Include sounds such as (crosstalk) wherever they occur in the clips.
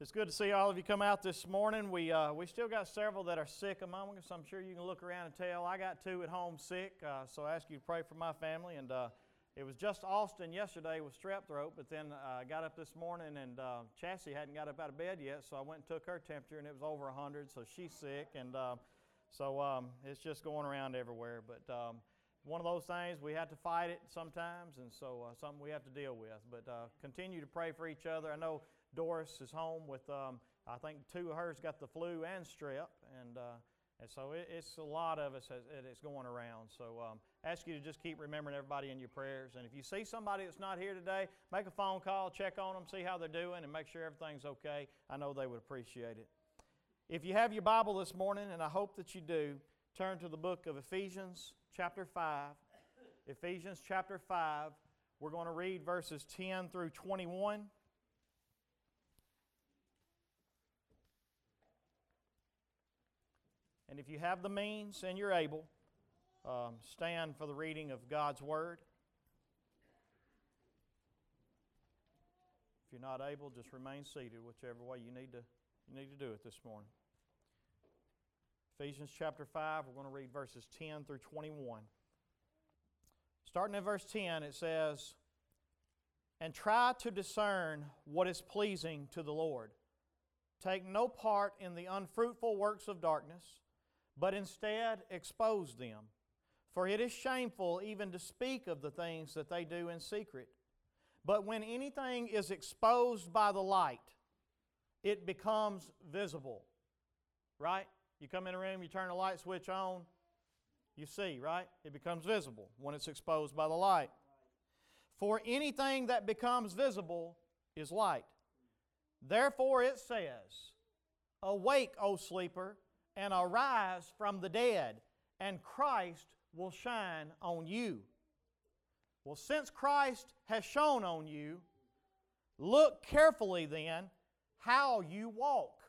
It's good to see all of you come out this morning. We, uh, we still got several that are sick among us. I'm sure you can look around and tell. I got two at home sick, uh, so I ask you to pray for my family. And uh, it was just Austin yesterday with strep throat, but then I got up this morning and uh, Chassie hadn't got up out of bed yet, so I went and took her temperature, and it was over 100, so she's sick. And uh, so um, it's just going around everywhere. But um, one of those things, we have to fight it sometimes, and so uh, something we have to deal with. But uh, continue to pray for each other. I know Doris is home with, um, I think two of hers got the flu and strep, and, uh, and so it, it's a lot of us it's going around. So um, ask you to just keep remembering everybody in your prayers. And if you see somebody that's not here today, make a phone call, check on them, see how they're doing, and make sure everything's okay. I know they would appreciate it. If you have your Bible this morning, and I hope that you do, turn to the book of Ephesians, chapter 5. Ephesians, chapter 5. We're going to read verses 10 through 21. And if you have the means and you're able, um, stand for the reading of God's Word. If you're not able, just remain seated, whichever way you need to, you need to do it this morning. Ephesians chapter 5, we're going to read verses 10 through 21. Starting at verse 10, it says, And try to discern what is pleasing to the Lord. Take no part in the unfruitful works of darkness but instead expose them. For it is shameful even to speak of the things that they do in secret. But when anything is exposed by the light, it becomes visible. Right? You come in a room, you turn the light switch on, you see, right? It becomes visible when it's exposed by the light. For anything that becomes visible is light. Therefore it says, Awake, O sleeper and arise from the dead, and Christ will shine on you. Well, since Christ has shone on you, look carefully then how you walk.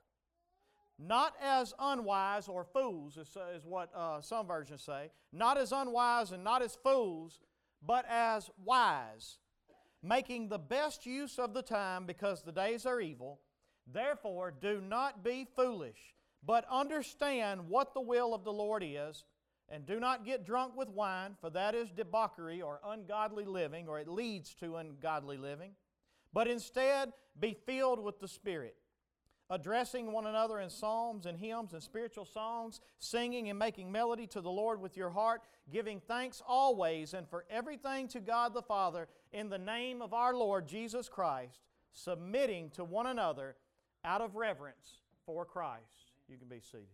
Not as unwise or fools, is, what uh, some versions say. Not as unwise and not as fools, but as wise, making the best use of the time because the days are evil. Therefore, do not be foolish but understand what the will of the Lord is, and do not get drunk with wine, for that is debauchery or ungodly living, or it leads to ungodly living. But instead, be filled with the Spirit, addressing one another in psalms and hymns and spiritual songs, singing and making melody to the Lord with your heart, giving thanks always and for everything to God the Father in the name of our Lord Jesus Christ, submitting to one another out of reverence for Christ. You can be seated.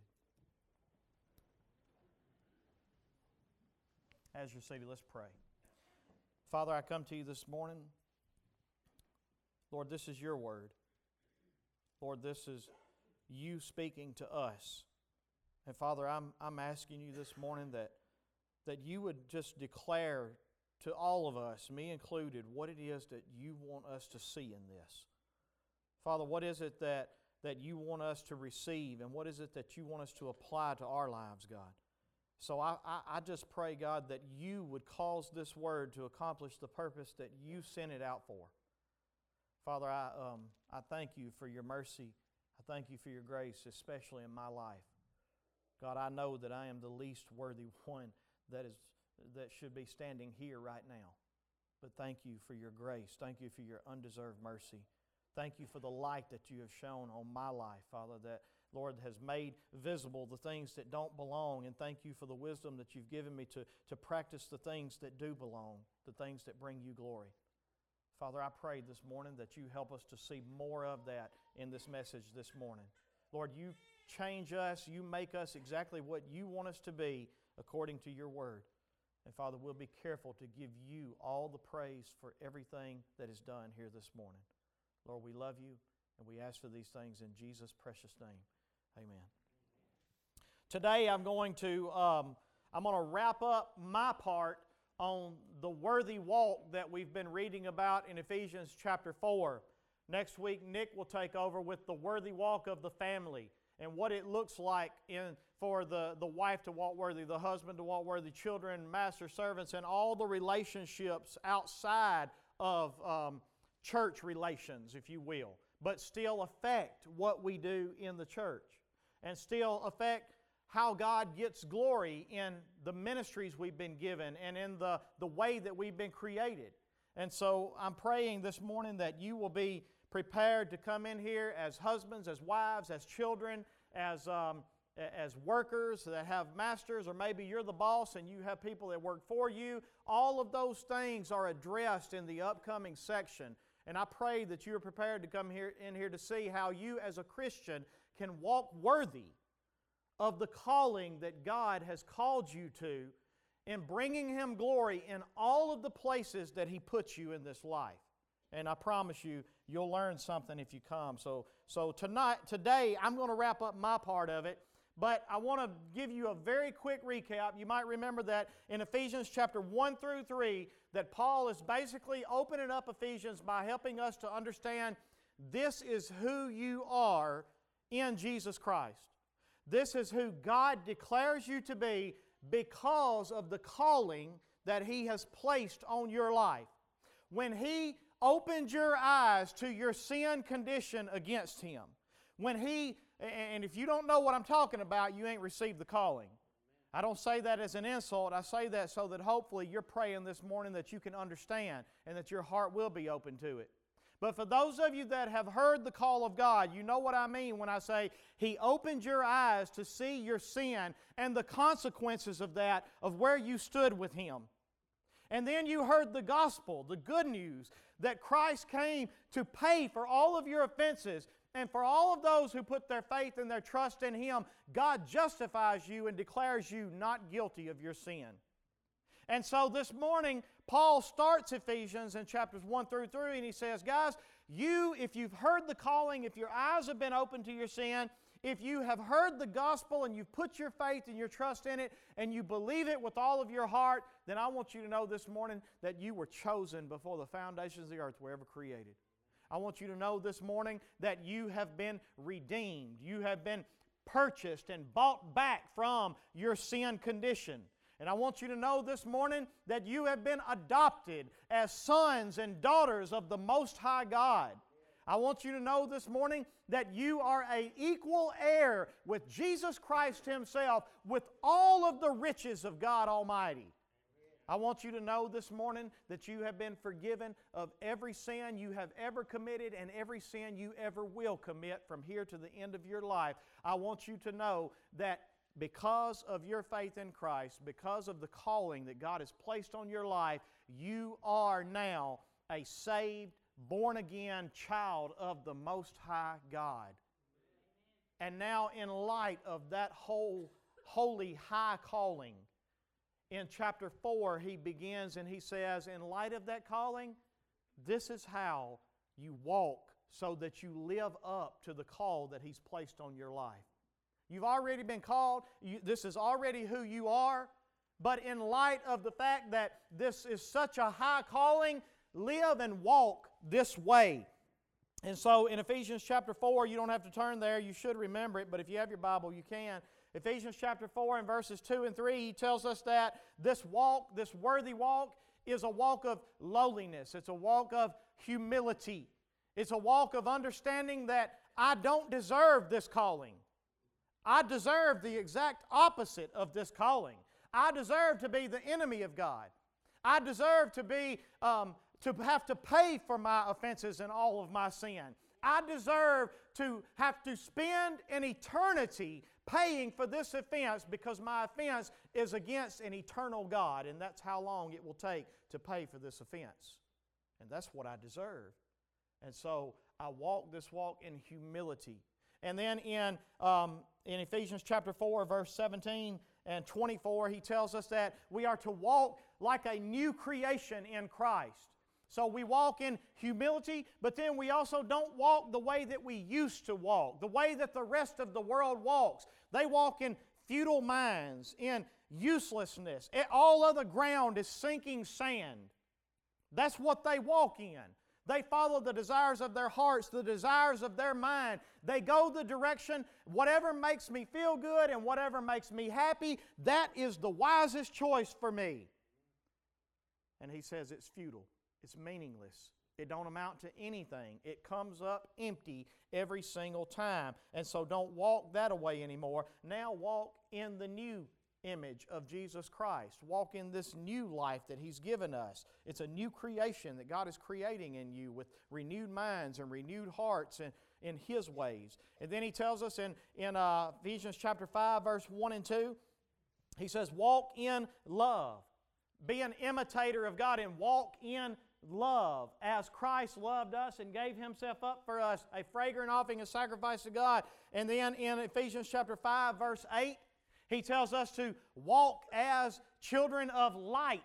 As you're seated, let's pray. Father, I come to you this morning. Lord, this is your word. Lord, this is you speaking to us. And Father, I'm, I'm asking you this morning that, that you would just declare to all of us, me included, what it is that you want us to see in this. Father, what is it that that you want us to receive and what is it that you want us to apply to our lives, God. So I, I, I, just pray, God, that you would cause this word to accomplish the purpose that you sent it out for. Father, I, um, I thank you for your mercy. I thank you for your grace, especially in my life. God, I know that I am the least worthy one that, is, that should be standing here right now. But thank you for your grace. Thank you for your undeserved mercy. Thank you for the light that you have shown on my life, Father, that, Lord, has made visible the things that don't belong. And thank you for the wisdom that you've given me to, to practice the things that do belong, the things that bring you glory. Father, I pray this morning that you help us to see more of that in this message this morning. Lord, you change us, you make us exactly what you want us to be according to your word. And Father, we'll be careful to give you all the praise for everything that is done here this morning. Lord, we love you and we ask for these things in Jesus' precious name. Amen. Today I'm going to um, I'm going to wrap up my part on the worthy walk that we've been reading about in Ephesians chapter 4. Next week, Nick will take over with the worthy walk of the family and what it looks like in, for the, the wife to walk worthy, the husband to walk worthy, children, master servants, and all the relationships outside of um, church relations, if you will. but still affect what we do in the church and still affect how God gets glory in the ministries we've been given and in the, the way that we've been created. And so I'm praying this morning that you will be prepared to come in here as husbands, as wives, as children, as, um, as workers that have masters, or maybe you're the boss and you have people that work for you. All of those things are addressed in the upcoming section. And I pray that you are prepared to come here in here to see how you as a Christian can walk worthy of the calling that God has called you to in bringing Him glory in all of the places that He puts you in this life. And I promise you, you'll learn something if you come. So, so tonight, today, I'm going to wrap up my part of it. But I want to give you a very quick recap. You might remember that in Ephesians chapter 1 through 3, that Paul is basically opening up Ephesians by helping us to understand this is who you are in Jesus Christ. This is who God declares you to be because of the calling that He has placed on your life. When He opened your eyes to your sin condition against Him, when He, and if you don't know what I'm talking about, you ain't received the calling. I don't say that as an insult. I say that so that hopefully you're praying this morning that you can understand and that your heart will be open to it. But for those of you that have heard the call of God, you know what I mean when I say He opened your eyes to see your sin and the consequences of that, of where you stood with Him. And then you heard the gospel, the good news, that Christ came to pay for all of your offenses. And for all of those who put their faith and their trust in Him, God justifies you and declares you not guilty of your sin. And so this morning, Paul starts Ephesians in chapters 1 through 3, and he says, Guys, you, if you've heard the calling, if your eyes have been open to your sin, if you have heard the gospel and you've put your faith and your trust in it, and you believe it with all of your heart, then I want you to know this morning that you were chosen before the foundations of the earth were ever created. I want you to know this morning that you have been redeemed. You have been purchased and bought back from your sin condition. And I want you to know this morning that you have been adopted as sons and daughters of the Most High God. I want you to know this morning that you are a equal heir with Jesus Christ himself with all of the riches of God Almighty. I want you to know this morning that you have been forgiven of every sin you have ever committed and every sin you ever will commit from here to the end of your life. I want you to know that because of your faith in Christ, because of the calling that God has placed on your life, you are now a saved, born again child of the Most High God. And now, in light of that whole holy high calling, in chapter 4, he begins and he says, In light of that calling, this is how you walk so that you live up to the call that he's placed on your life. You've already been called. You, this is already who you are. But in light of the fact that this is such a high calling, live and walk this way. And so in Ephesians chapter 4, you don't have to turn there, you should remember it, but if you have your Bible, you can. Ephesians chapter 4 and verses 2 and 3, he tells us that this walk, this worthy walk, is a walk of lowliness, it's a walk of humility, it's a walk of understanding that I don't deserve this calling. I deserve the exact opposite of this calling. I deserve to be the enemy of God. I deserve to be um, to have to pay for my offenses and all of my sin. I deserve to have to spend an eternity paying for this offense because my offense is against an eternal God, and that's how long it will take to pay for this offense. And that's what I deserve. And so I walk this walk in humility. And then in, um, in Ephesians chapter 4, verse 17 and 24, he tells us that we are to walk like a new creation in Christ. So we walk in humility, but then we also don't walk the way that we used to walk, the way that the rest of the world walks. They walk in futile minds, in uselessness. All other ground is sinking sand. That's what they walk in. They follow the desires of their hearts, the desires of their mind. They go the direction, whatever makes me feel good and whatever makes me happy, that is the wisest choice for me. And he says it's futile, it's meaningless, It don't amount to anything. It comes up empty every single time. And so don't walk that away anymore. Now walk in the new image of Jesus Christ. Walk in this new life that He's given us. It's a new creation that God is creating in you with renewed minds and renewed hearts and in His ways. And then He tells us in, in uh, Ephesians chapter 5, verse 1 and 2, He says, Walk in love. Be an imitator of God and walk in love as Christ loved us and gave Himself up for us, a fragrant offering, a sacrifice to God. And then in Ephesians chapter 5, verse 8, he tells us to walk as children of light.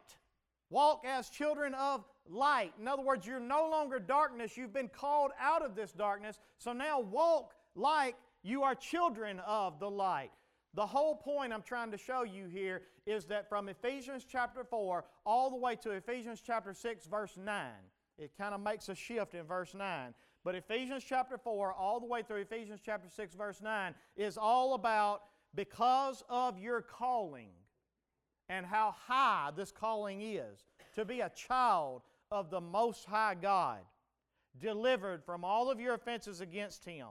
Walk as children of light. In other words, you're no longer darkness. You've been called out of this darkness. So now walk like you are children of the light. The whole point I'm trying to show you here is that from Ephesians chapter 4 all the way to Ephesians chapter 6, verse 9, it kind of makes a shift in verse 9. But Ephesians chapter 4 all the way through Ephesians chapter 6, verse 9 is all about because of your calling and how high this calling is to be a child of the Most High God, delivered from all of your offenses against Him,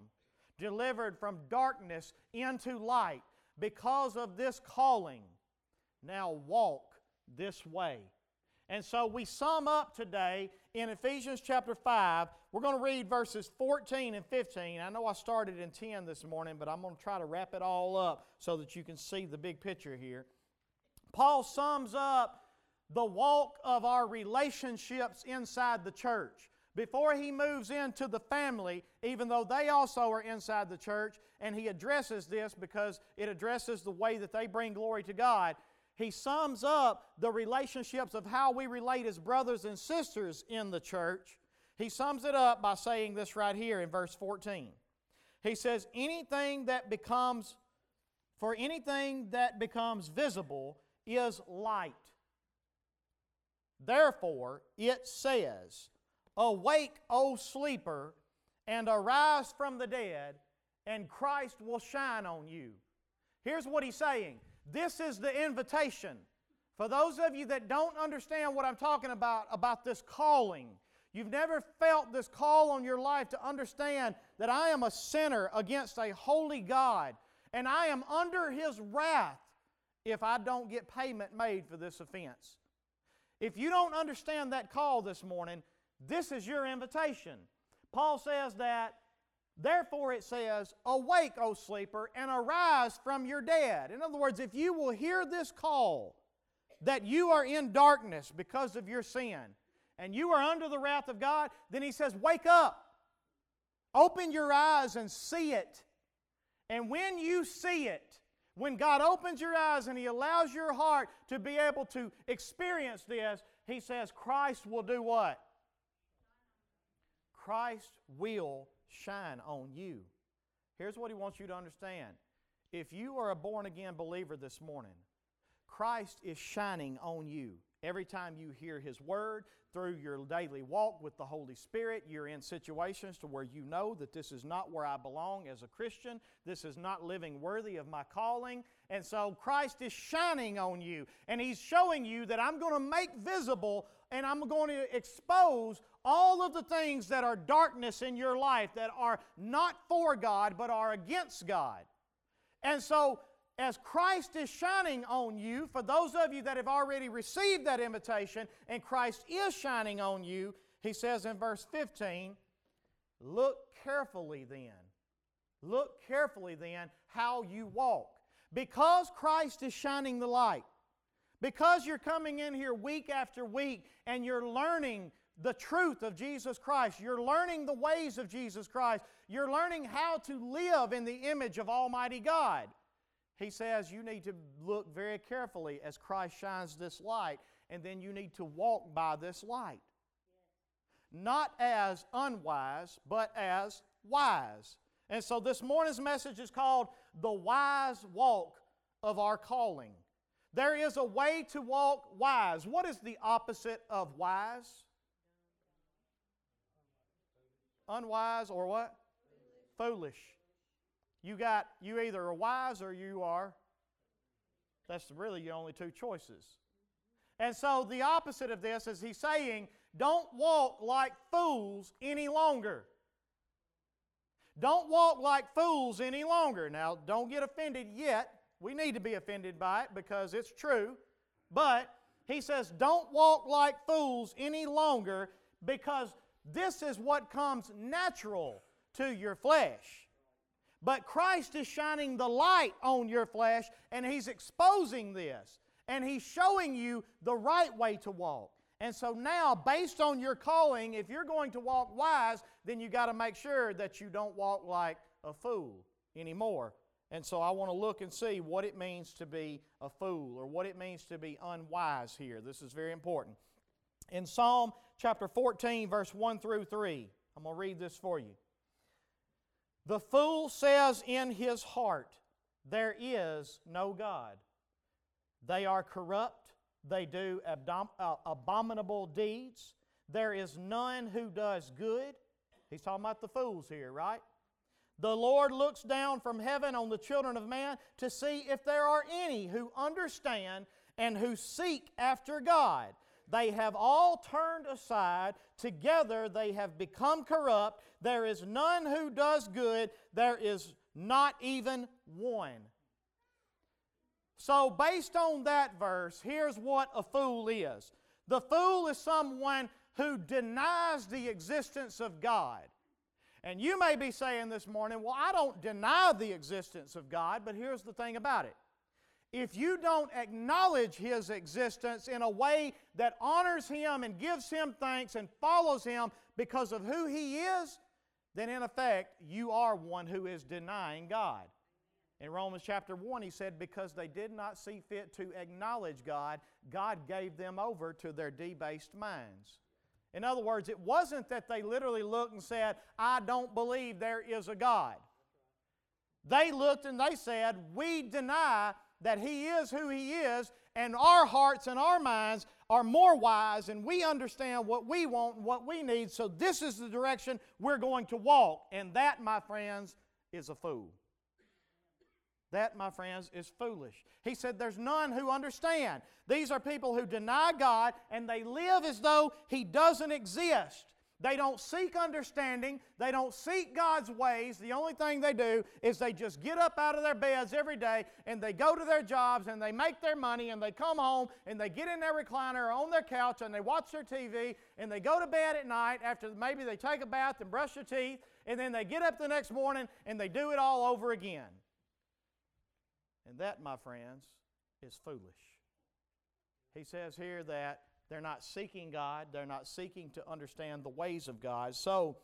delivered from darkness into light. Because of this calling, now walk this way. And so we sum up today in Ephesians chapter 5. We're going to read verses 14 and 15. I know I started in 10 this morning, but I'm going to try to wrap it all up so that you can see the big picture here. Paul sums up the walk of our relationships inside the church. Before he moves into the family, even though they also are inside the church, and he addresses this because it addresses the way that they bring glory to God, he sums up the relationships of how we relate as brothers and sisters in the church. He sums it up by saying this right here in verse 14. He says, Anything that becomes, for anything that becomes visible is light. Therefore, it says, Awake, O sleeper, and arise from the dead, and Christ will shine on you. Here's what he's saying this is the invitation. For those of you that don't understand what I'm talking about, about this calling, you've never felt this call on your life to understand that I am a sinner against a holy God, and I am under His wrath if I don't get payment made for this offense. If you don't understand that call this morning, this is your invitation. Paul says that Therefore, it says, Awake, O sleeper, and arise from your dead. In other words, if you will hear this call that you are in darkness because of your sin and you are under the wrath of God, then he says, Wake up. Open your eyes and see it. And when you see it, when God opens your eyes and He allows your heart to be able to experience this, He says, Christ will do what? Christ will shine on you. Here's what he wants you to understand. If you are a born again believer this morning, Christ is shining on you. Every time you hear His Word, through your daily walk with the Holy Spirit, you're in situations to where you know that this is not where I belong as a Christian. This is not living worthy of my calling. And so Christ is shining on you, and He's showing you that I'm going to make visible and I'm going to expose all of the things that are darkness in your life that are not for God but are against God. And so, as Christ is shining on you, for those of you that have already received that invitation and Christ is shining on you, he says in verse 15, Look carefully then. Look carefully then how you walk. Because Christ is shining the light, because you're coming in here week after week and you're learning the truth of Jesus Christ, you're learning the ways of Jesus Christ, you're learning how to live in the image of Almighty God. He says you need to look very carefully as Christ shines this light, and then you need to walk by this light. Not as unwise, but as wise. And so this morning's message is called The Wise Walk of Our Calling. There is a way to walk wise. What is the opposite of wise? Unwise or what? Foolish. You got you either are wise or you are. That's really your only two choices. And so the opposite of this is he's saying, don't walk like fools any longer. Don't walk like fools any longer. Now, don't get offended yet. We need to be offended by it because it's true. But he says, don't walk like fools any longer because this is what comes natural to your flesh. But Christ is shining the light on your flesh and He's exposing this and He's showing you the right way to walk. And so now, based on your calling, if you're going to walk wise, then you got to make sure that you don't walk like a fool anymore. And so I want to look and see what it means to be a fool or what it means to be unwise here. This is very important. In Psalm chapter 14, verse 1 through 3, I'm going to read this for you. The fool says in his heart, There is no God. They are corrupt, they do uh, abominable deeds. There is none who does good. He's talking about the fools here, right? The Lord looks down from heaven on the children of man to see if there are any who understand and who seek after God. They have all turned aside. Together they have become corrupt. There is none who does good. There is not even one. So, based on that verse, here's what a fool is the fool is someone who denies the existence of God. And you may be saying this morning, well, I don't deny the existence of God, but here's the thing about it. If you don't acknowledge His existence in a way that honors Him and gives Him thanks and follows Him because of who He is, then in effect, you are one who is denying God. In Romans chapter 1, he said, Because they did not see fit to acknowledge God, God gave them over to their debased minds. In other words, it wasn't that they literally looked and said, I don't believe there is a God. They looked and they said, We deny that He is who He is, and our hearts and our minds are more wise, and we understand what we want and what we need, so this is the direction we're going to walk. And that, my friends, is a fool. That, my friends, is foolish. He said, There's none who understand. These are people who deny God and they live as though He doesn't exist. They don't seek understanding. They don't seek God's ways. The only thing they do is they just get up out of their beds every day and they go to their jobs and they make their money and they come home and they get in their recliner or on their couch and they watch their TV and they go to bed at night after maybe they take a bath and brush their teeth and then they get up the next morning and they do it all over again. And that, my friends, is foolish. He says here that they're not seeking God, they're not seeking to understand the ways of God. So,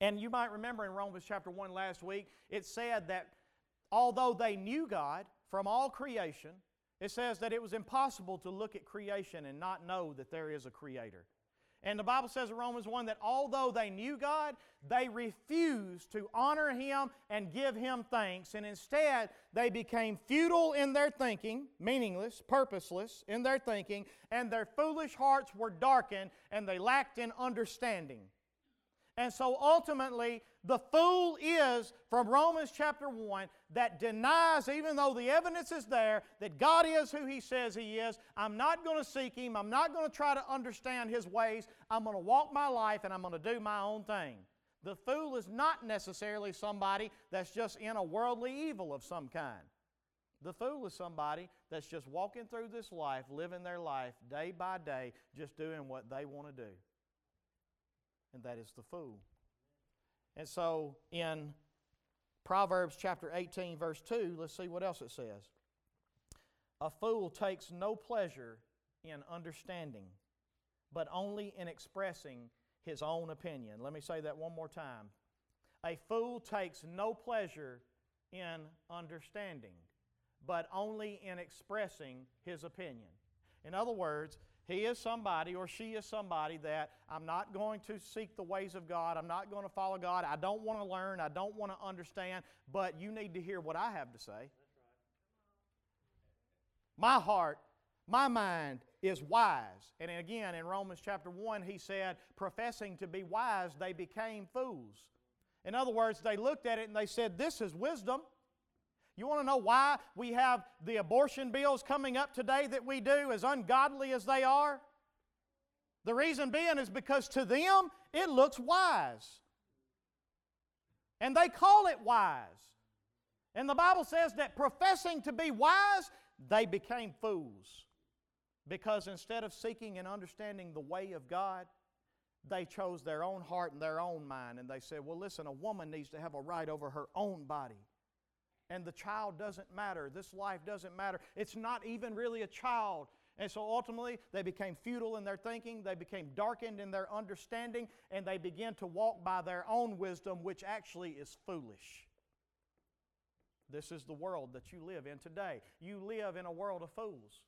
and you might remember in Romans chapter 1 last week, it said that although they knew God from all creation, it says that it was impossible to look at creation and not know that there is a creator. And the Bible says in Romans 1 that although they knew God, they refused to honor Him and give Him thanks. And instead, they became futile in their thinking, meaningless, purposeless in their thinking, and their foolish hearts were darkened, and they lacked in understanding. And so ultimately, the fool is, from Romans chapter 1, that denies, even though the evidence is there, that God is who He says He is. I'm not going to seek Him. I'm not going to try to understand His ways. I'm going to walk my life and I'm going to do my own thing. The fool is not necessarily somebody that's just in a worldly evil of some kind. The fool is somebody that's just walking through this life, living their life day by day, just doing what they want to do and that is the fool. And so in Proverbs chapter 18, verse 2, let's see what else it says. A fool takes no pleasure in understanding, but only in expressing his own opinion. Let me say that one more time. A fool takes no pleasure in understanding, but only in expressing his opinion. In other words, he is somebody or she is somebody that I'm not going to seek the ways of God. I'm not going to follow God. I don't want to learn. I don't want to understand. But you need to hear what I have to say. My heart, my mind is wise. And again, in Romans chapter 1, he said, professing to be wise, they became fools. In other words, they looked at it and they said, This is wisdom. You want to know why we have the abortion bills coming up today that we do, as ungodly as they are? The reason being is because to them it looks wise. And they call it wise. And the Bible says that professing to be wise, they became fools. Because instead of seeking and understanding the way of God, they chose their own heart and their own mind. And they said, well, listen, a woman needs to have a right over her own body. And the child doesn't matter. This life doesn't matter. It's not even really a child. And so ultimately, they became futile in their thinking, they became darkened in their understanding, and they began to walk by their own wisdom, which actually is foolish. This is the world that you live in today. You live in a world of fools.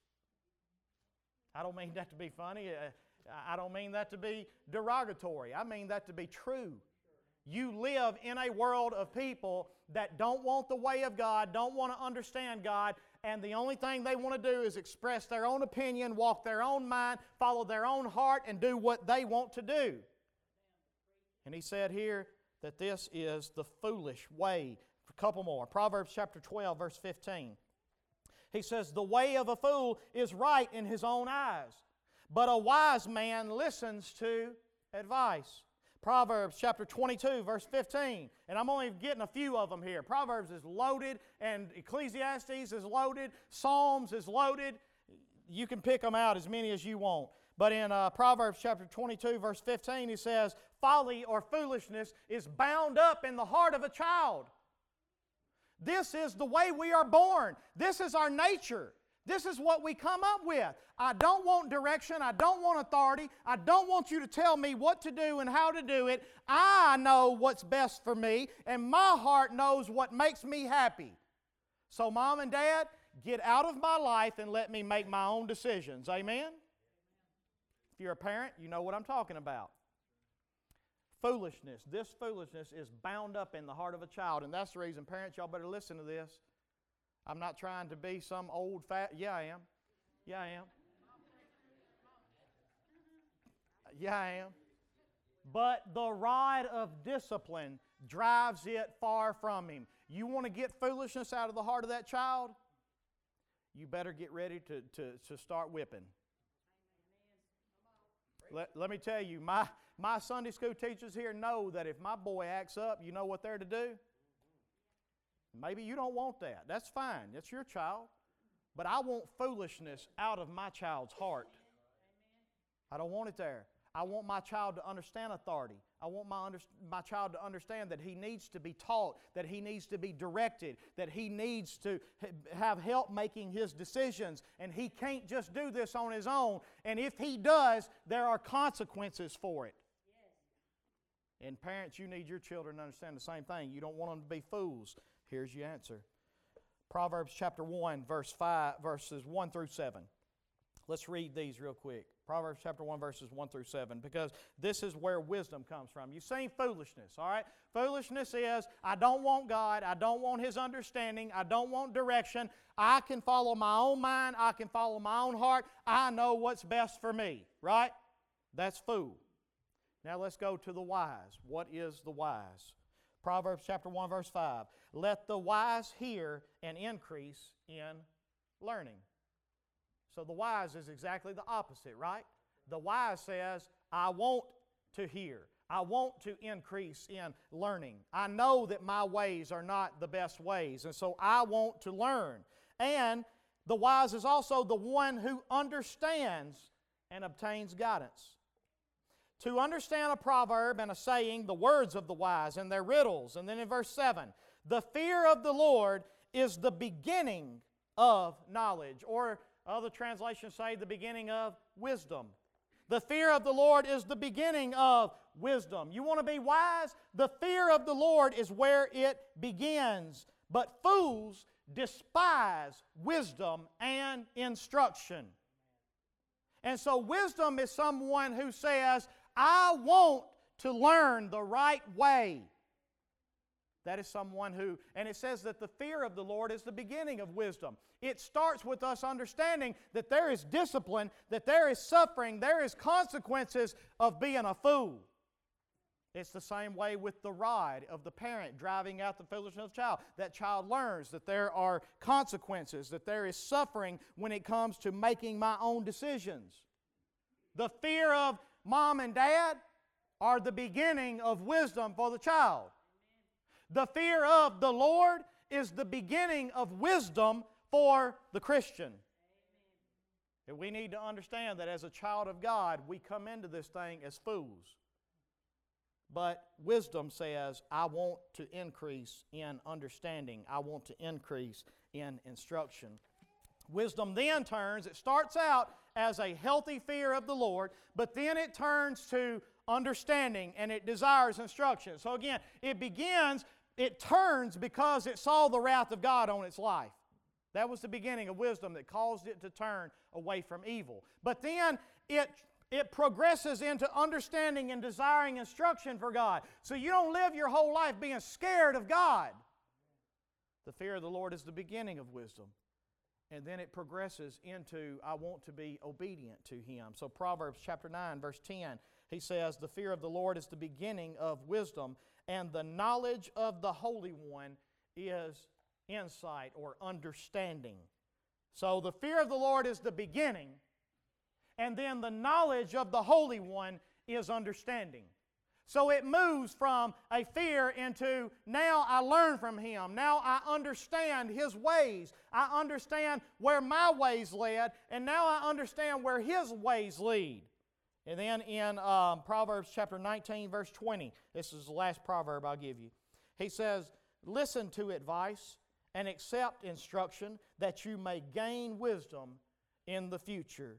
I don't mean that to be funny. Uh, I don't mean that to be derogatory. I mean that to be true. You live in a world of people that don't want the way of God, don't want to understand God, and the only thing they want to do is express their own opinion, walk their own mind, follow their own heart, and do what they want to do. And he said here that this is the foolish way. A couple more. Proverbs chapter 12, verse 15. He says, The way of a fool is right in his own eyes, but a wise man listens to advice. Proverbs chapter 22, verse 15. And I'm only getting a few of them here. Proverbs is loaded, and Ecclesiastes is loaded, Psalms is loaded. You can pick them out as many as you want. But in uh, Proverbs chapter 22, verse 15, he says, Folly or foolishness is bound up in the heart of a child. This is the way we are born, this is our nature. This is what we come up with. I don't want direction. I don't want authority. I don't want you to tell me what to do and how to do it. I know what's best for me, and my heart knows what makes me happy. So, mom and dad, get out of my life and let me make my own decisions. Amen? If you're a parent, you know what I'm talking about. Foolishness. This foolishness is bound up in the heart of a child, and that's the reason, parents, y'all better listen to this. I'm not trying to be some old fat. Yeah, I am. Yeah, I am. Yeah, I am. But the rod of discipline drives it far from him. You want to get foolishness out of the heart of that child? You better get ready to, to, to start whipping. Let, let me tell you, my, my Sunday school teachers here know that if my boy acts up, you know what they're to do? Maybe you don't want that. That's fine. That's your child. But I want foolishness out of my child's heart. I don't want it there. I want my child to understand authority. I want my, under, my child to understand that he needs to be taught, that he needs to be directed, that he needs to have help making his decisions, and he can't just do this on his own. And if he does, there are consequences for it. Yes. And parents, you need your children to understand the same thing. You don't want them to be fools. Here's your answer. Proverbs chapter 1, verse 5, verses 1 through 7. Let's read these real quick. Proverbs chapter 1, verses 1 through 7, because this is where wisdom comes from. You've seen foolishness, all right? Foolishness is I don't want God, I don't want His understanding, I don't want direction. I can follow my own mind, I can follow my own heart, I know what's best for me, right? That's fool. Now let's go to the wise. What is the wise? Proverbs chapter 1, verse 5. Let the wise hear and increase in learning. So the wise is exactly the opposite, right? The wise says, I want to hear. I want to increase in learning. I know that my ways are not the best ways, and so I want to learn. And the wise is also the one who understands and obtains guidance. To understand a proverb and a saying, the words of the wise and their riddles. And then in verse 7, the fear of the Lord is the beginning of knowledge. Or other translations say the beginning of wisdom. The fear of the Lord is the beginning of wisdom. You want to be wise? The fear of the Lord is where it begins. But fools despise wisdom and instruction. And so, wisdom is someone who says, I want to learn the right way. That is someone who, and it says that the fear of the Lord is the beginning of wisdom. It starts with us understanding that there is discipline, that there is suffering, there is consequences of being a fool. It's the same way with the rod of the parent driving out the foolishness of the child. That child learns that there are consequences, that there is suffering when it comes to making my own decisions. The fear of mom and dad are the beginning of wisdom for the child. The fear of the Lord is the beginning of wisdom for the Christian. And we need to understand that as a child of God, we come into this thing as fools. But wisdom says, I want to increase in understanding, I want to increase in instruction. Wisdom then turns, it starts out as a healthy fear of the Lord, but then it turns to understanding and it desires instruction. So again, it begins, it turns because it saw the wrath of God on its life. That was the beginning of wisdom that caused it to turn away from evil. But then it it progresses into understanding and desiring instruction for God. So you don't live your whole life being scared of God. The fear of the Lord is the beginning of wisdom. And then it progresses into, I want to be obedient to Him. So, Proverbs chapter 9, verse 10, he says, The fear of the Lord is the beginning of wisdom, and the knowledge of the Holy One is insight or understanding. So, the fear of the Lord is the beginning and then the knowledge of the Holy One is understanding. So it moves from a fear into now I learn from Him. Now I understand His ways. I understand where my ways led, and now I understand where His ways lead. And then in um, Proverbs chapter 19, verse 20, this is the last proverb I'll give you. He says, Listen to advice and accept instruction that you may gain wisdom in the future.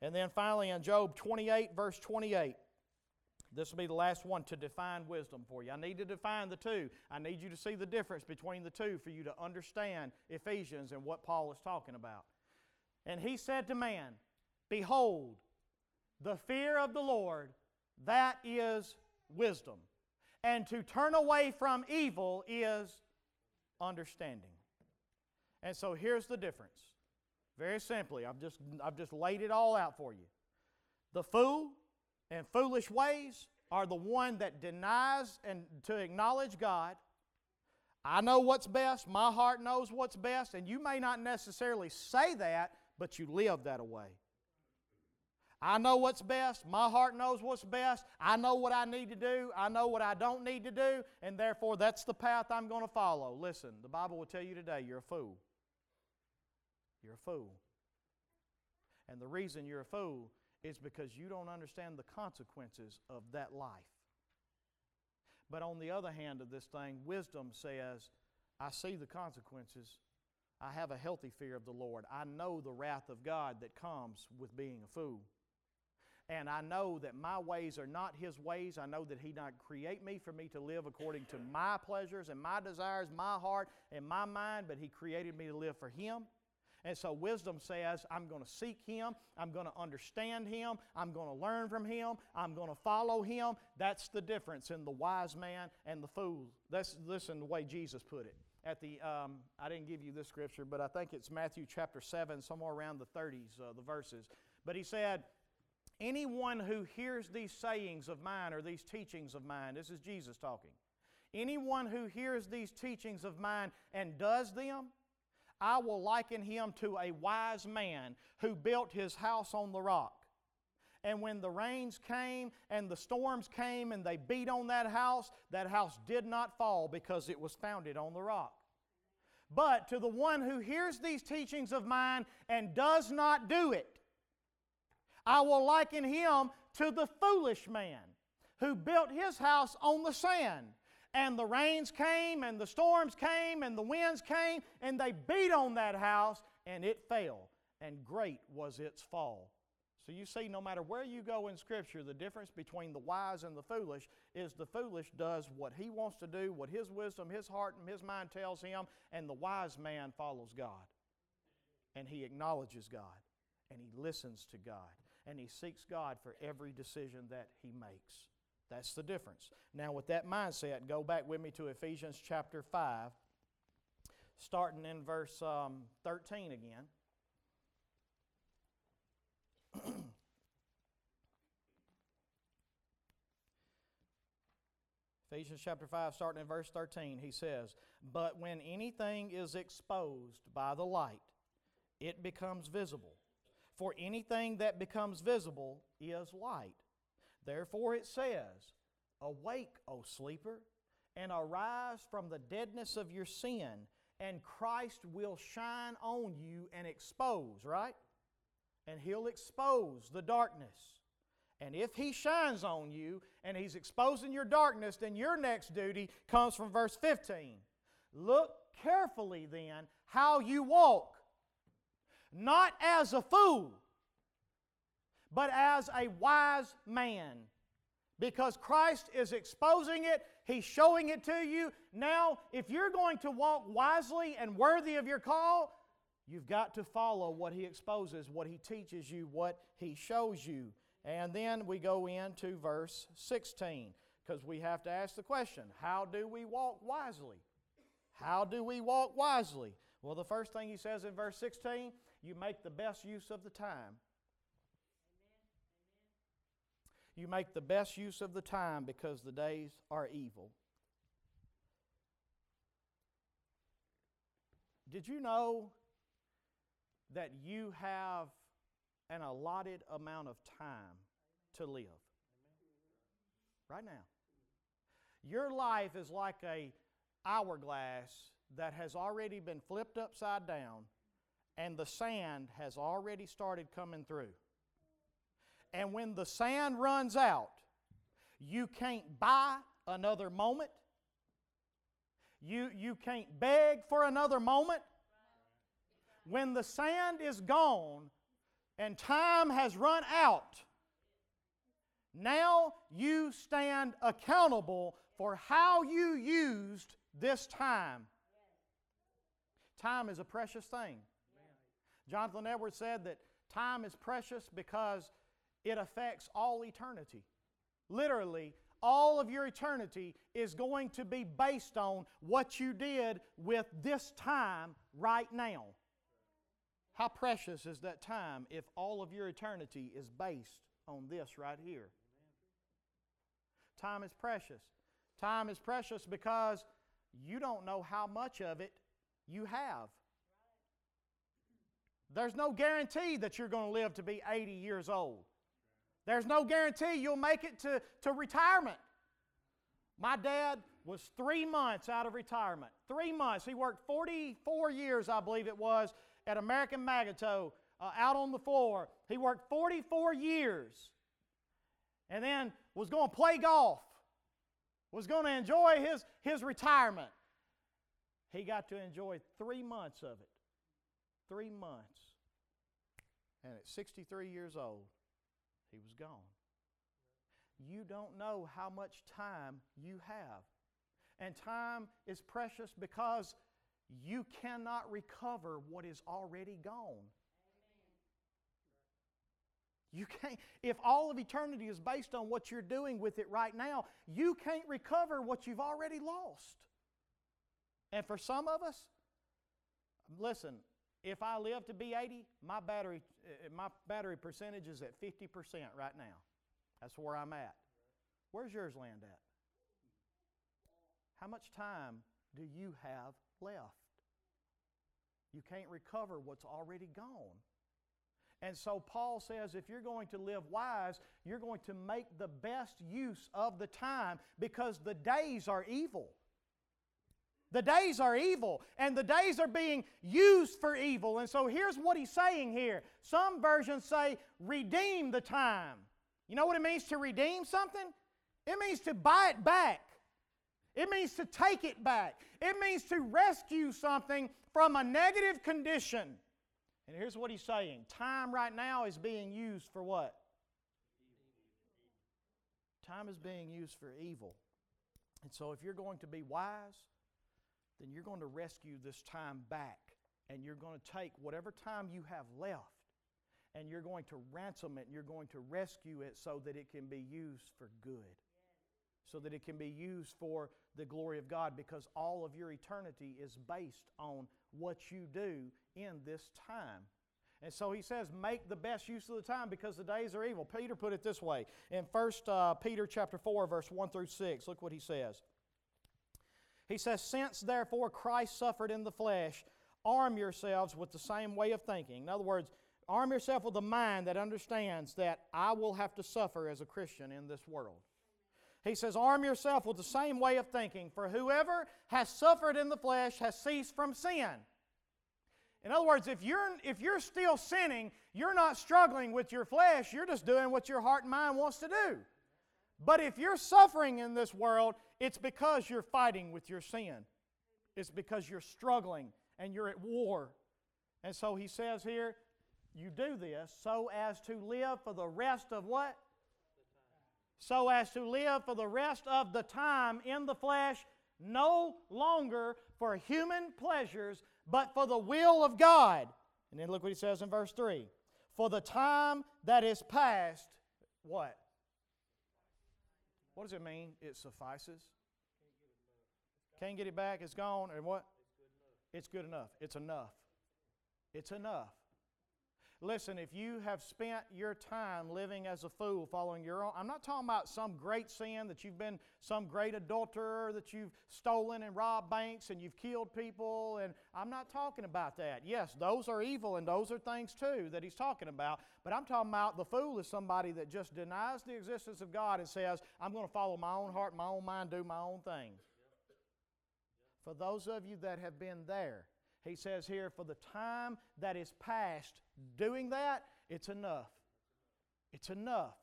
And then finally, in Job 28, verse 28, this will be the last one to define wisdom for you. I need to define the two. I need you to see the difference between the two for you to understand Ephesians and what Paul is talking about. And he said to man, Behold, the fear of the Lord, that is wisdom. And to turn away from evil is understanding. And so here's the difference very simply, I've just, I've just laid it all out for you. The fool and foolish ways are the one that denies and to acknowledge God. I know what's best, my heart knows what's best, and you may not necessarily say that, but you live that way. I know what's best, my heart knows what's best, I know what I need to do, I know what I don't need to do, and therefore that's the path I'm going to follow. Listen, the Bible will tell you today you're a fool you're a fool. And the reason you're a fool is because you don't understand the consequences of that life. But on the other hand of this thing, wisdom says, I see the consequences. I have a healthy fear of the Lord. I know the wrath of God that comes with being a fool. And I know that my ways are not His ways. I know that He did not create me for me to live according to my pleasures and my desires, my heart and my mind, but He created me to live for Him. And so wisdom says, I'm going to seek Him, I'm going to understand Him, I'm going to learn from Him, I'm going to follow Him. That's the difference in the wise man and the fool. That's listen the way Jesus put it. At the, um, I didn't give you this scripture, but I think it's Matthew chapter 7, somewhere around the 30s, uh, the verses. But he said, Anyone who hears these sayings of mine or these teachings of mine, this is Jesus talking. Anyone who hears these teachings of mine and does them, I will liken him to a wise man who built his house on the rock. And when the rains came and the storms came and they beat on that house, that house did not fall because it was founded on the rock. But to the one who hears these teachings of mine and does not do it, I will liken him to the foolish man who built his house on the sand and the rains came, and the storms came, and the winds came, and they beat on that house, and it fell, and great was its fall. So you see, no matter where you go in Scripture, the difference between the wise and the foolish is the foolish does what he wants to do, what his wisdom, his heart, and his mind tells him, and the wise man follows God. And he acknowledges God, and he listens to God, and he seeks God for every decision that he makes. That's the difference. Now, with that mindset, go back with me to Ephesians chapter 5, starting in verse um, 13 again. (clears throat) Ephesians chapter 5, starting in verse 13, he says, But when anything is exposed by the light, it becomes visible. For anything that becomes visible is light. Therefore it says, Awake, O sleeper, and arise from the deadness of your sin, and Christ will shine on you and expose, right? And He'll expose the darkness. And if He shines on you and He's exposing your darkness, then your next duty comes from verse 15. Look carefully then how you walk, not as a fool, but as a wise man. Because Christ is exposing it, He's showing it to you. Now, if you're going to walk wisely and worthy of your call, you've got to follow what He exposes, what He teaches you, what He shows you. And then we go into verse 16 because we have to ask the question how do we walk wisely? How do we walk wisely? Well, the first thing he says in verse 16 you make the best use of the time. You make the best use of the time because the days are evil. Did you know that you have an allotted amount of time to live? Right now. Your life is like a hourglass that has already been flipped upside down and the sand has already started coming through. And when the sand runs out, you can't buy another moment. You, you can't beg for another moment. When the sand is gone and time has run out, now you stand accountable for how you used this time. Time is a precious thing. Jonathan Edwards said that time is precious because it affects all eternity. Literally, all of your eternity is going to be based on what you did with this time right now. How precious is that time if all of your eternity is based on this right here? Time is precious. Time is precious because you don't know how much of it you have. There's no guarantee that you're going to live to be 80 years old. There's no guarantee you'll make it to, to retirement. My dad was three months out of retirement. Three months. He worked 44 years, I believe it was, at American Magneto uh, out on the floor. He worked 44 years and then was going to play golf, was going to enjoy his, his retirement. He got to enjoy three months of it. Three months. And at 63 years old, he was gone. You don't know how much time you have. And time is precious because you cannot recover what is already gone. You can't, if all of eternity is based on what you're doing with it right now, you can't recover what you've already lost. And for some of us, listen, if I live to be 80, my battery, Uh, my battery percentage is at 50% right now. That's where I'm at. Where's yours land at? How much time do you have left? You can't recover what's already gone. And so Paul says if you're going to live wise, you're going to make the best use of the time because the days are evil. The days are evil, and the days are being used for evil. And so here's what he's saying here. Some versions say, redeem the time. You know what it means to redeem something? It means to buy it back. It means to take it back. It means to rescue something from a negative condition. And here's what he's saying time right now is being used for what? Time is being used for evil. And so if you're going to be wise, then you're going to rescue this time back. And you're going to take whatever time you have left and you're going to ransom it and you're going to rescue it so that it can be used for good. So that it can be used for the glory of God because all of your eternity is based on what you do in this time. And so he says, make the best use of the time because the days are evil. Peter put it this way in 1 uh, Peter chapter 4, verse 1 through 6. Look what he says. He says, Since therefore Christ suffered in the flesh, arm yourselves with the same way of thinking. In other words, arm yourself with a mind that understands that I will have to suffer as a Christian in this world. He says, Arm yourself with the same way of thinking, for whoever has suffered in the flesh has ceased from sin. In other words, if you're, if you're still sinning, you're not struggling with your flesh, you're just doing what your heart and mind wants to do. But if you're suffering in this world, it's because you're fighting with your sin. It's because you're struggling and you're at war. And so he says here, you do this so as to live for the rest of what? So as to live for the rest of the time in the flesh, no longer for human pleasures, but for the will of God. And then look what he says in verse 3 For the time that is past, what? What does it mean? It suffices. Can't get it back, it's gone, and what? It's good enough. It's enough. It's enough. Listen, if you have spent your time living as a fool, following your own, I'm not talking about some great sin that you've been some great adulterer, that you've stolen and robbed banks and you've killed people, and I'm not talking about that. Yes, those are evil and those are things too that he's talking about, but I'm talking about the fool is somebody that just denies the existence of God and says, I'm going to follow my own heart, my own mind, do my own thing. For those of you that have been there, he says here, for the time that is past doing that, it's enough. It's enough.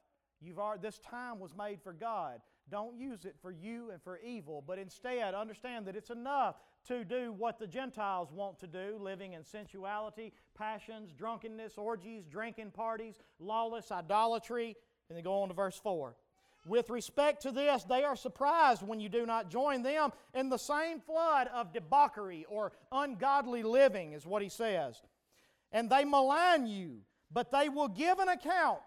You've already, this time was made for God. Don't use it for you and for evil, but instead understand that it's enough to do what the Gentiles want to do living in sensuality, passions, drunkenness, orgies, drinking parties, lawless idolatry. And then go on to verse 4. With respect to this, they are surprised when you do not join them in the same flood of debauchery or ungodly living, is what he says. And they malign you, but they will give an account.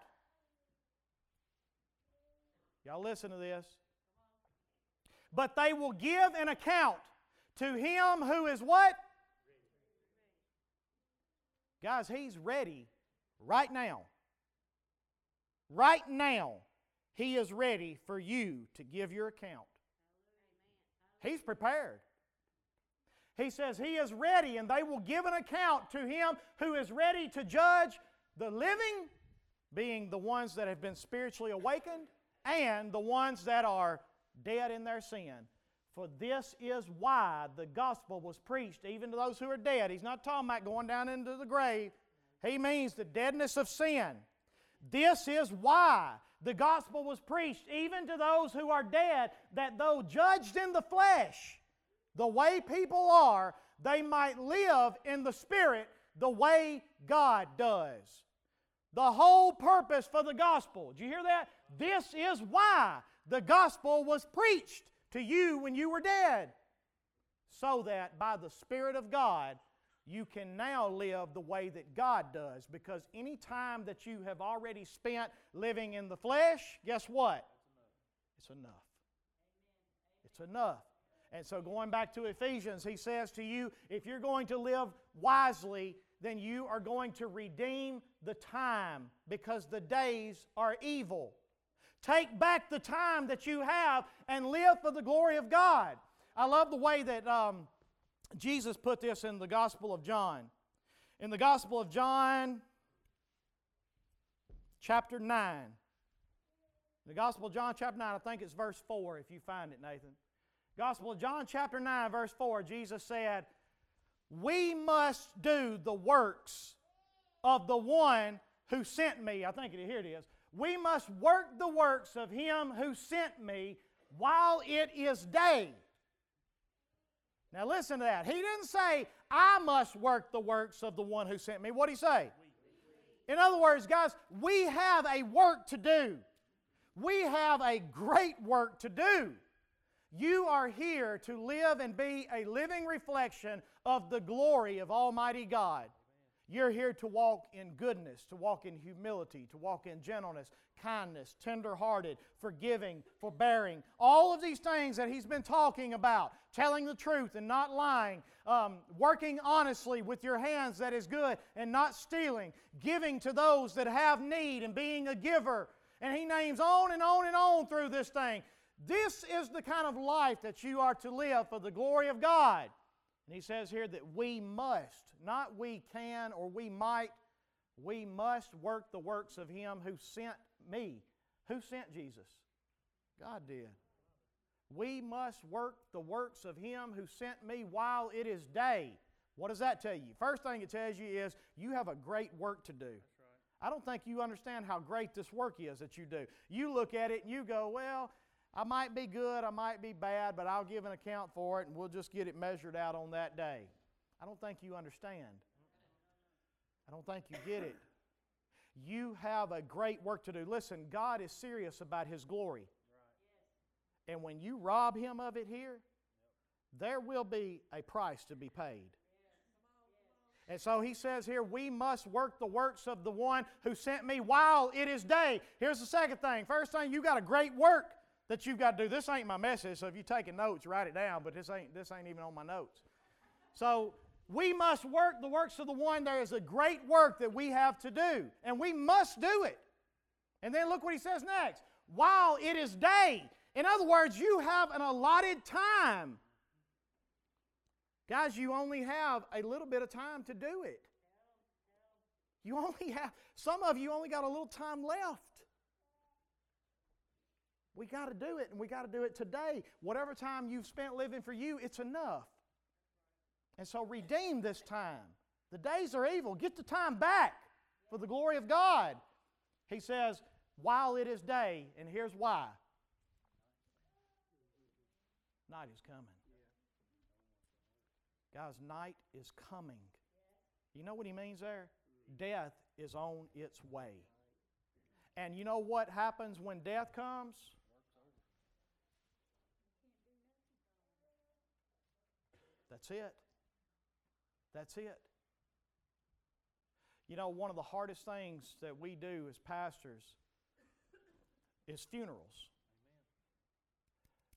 Y'all listen to this. But they will give an account to him who is what? Guys, he's ready right now. Right now he is ready for you to give your account. He's prepared. He says He is ready, and they will give an account to Him who is ready to judge the living, being the ones that have been spiritually awakened, and the ones that are dead in their sin. For this is why the gospel was preached even to those who are dead. He's not talking about going down into the grave, He means the deadness of sin. This is why the gospel was preached even to those who are dead, that though judged in the flesh, the way people are, they might live in the spirit the way God does. The whole purpose for the gospel, did you hear that? This is why the gospel was preached to you when you were dead, so that by the Spirit of God you can now live the way that God does. Because any time that you have already spent living in the flesh, guess what? It's enough. It's enough. And so, going back to Ephesians, he says to you if you're going to live wisely, then you are going to redeem the time because the days are evil. Take back the time that you have and live for the glory of God. I love the way that um, Jesus put this in the Gospel of John. In the Gospel of John, chapter 9. The Gospel of John, chapter 9, I think it's verse 4 if you find it, Nathan. Gospel of John, chapter 9, verse 4, Jesus said, We must do the works of the one who sent me. I think it, here it is. We must work the works of him who sent me while it is day. Now listen to that. He didn't say, I must work the works of the one who sent me. What did he say? In other words, guys, we have a work to do. We have a great work to do. You are here to live and be a living reflection of the glory of Almighty God. You're here to walk in goodness, to walk in humility, to walk in gentleness, kindness, tenderhearted, forgiving, forbearing. All of these things that he's been talking about, telling the truth and not lying, um, working honestly with your hands that is good and not stealing, giving to those that have need and being a giver. And he names on and on and on through this thing. This is the kind of life that you are to live for the glory of God. And he says here that we must, not we can or we might, we must work the works of him who sent me. Who sent Jesus? God did. We must work the works of him who sent me while it is day. What does that tell you? First thing it tells you is you have a great work to do. I don't think you understand how great this work is that you do. You look at it and you go, well, I might be good, I might be bad, but I'll give an account for it and we'll just get it measured out on that day. I don't think you understand. I don't think you get it. You have a great work to do. Listen, God is serious about His glory. And when you rob Him of it here, there will be a price to be paid. And so he says here, we must work the works of the one who sent me while it is day. Here's the second thing. First thing, you got a great work that you've got to do. This ain't my message, so if you're taking notes, write it down, but this ain't, this ain't even on my notes. So we must work the works of the one. There is a great work that we have to do, and we must do it. And then look what he says next. While it is day. In other words, you have an allotted time. Guys, you only have a little bit of time to do it. You only have, some of you only got a little time left. We got to do it, and we got to do it today. Whatever time you've spent living for you, it's enough. And so redeem this time. The days are evil. Get the time back for the glory of God. He says, while it is day, and here's why night is coming. Guys, night is coming. You know what he means there? Death is on its way. And you know what happens when death comes? That's it. That's it. You know, one of the hardest things that we do as pastors is funerals.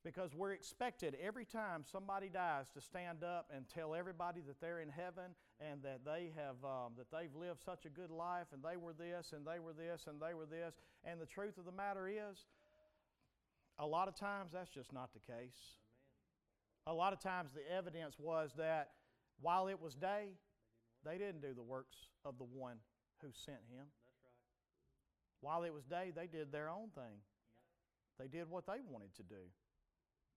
Because we're expected every time somebody dies to stand up and tell everybody that they're in heaven and that they have um, that they've lived such a good life and they were this and they were this and they were this. And the truth of the matter is, a lot of times that's just not the case. A lot of times the evidence was that while it was day, they didn't do the works of the one who sent him. While it was day, they did their own thing. They did what they wanted to do.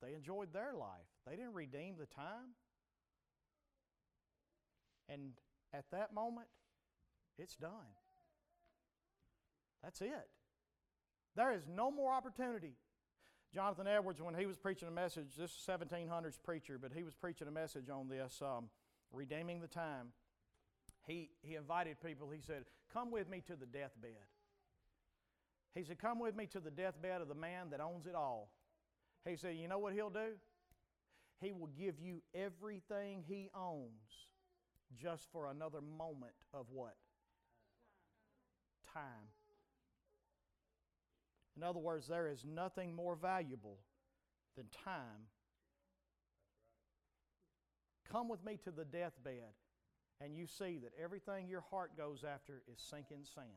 They enjoyed their life. They didn't redeem the time. And at that moment, it's done. That's it. There is no more opportunity Jonathan Edwards, when he was preaching a message, this is 1700s preacher, but he was preaching a message on this, um, redeeming the time. He, he invited people, he said, Come with me to the deathbed. He said, Come with me to the deathbed of the man that owns it all. He said, You know what he'll do? He will give you everything he owns just for another moment of what? Time. In other words, there is nothing more valuable than time. Come with me to the deathbed, and you see that everything your heart goes after is sinking sand.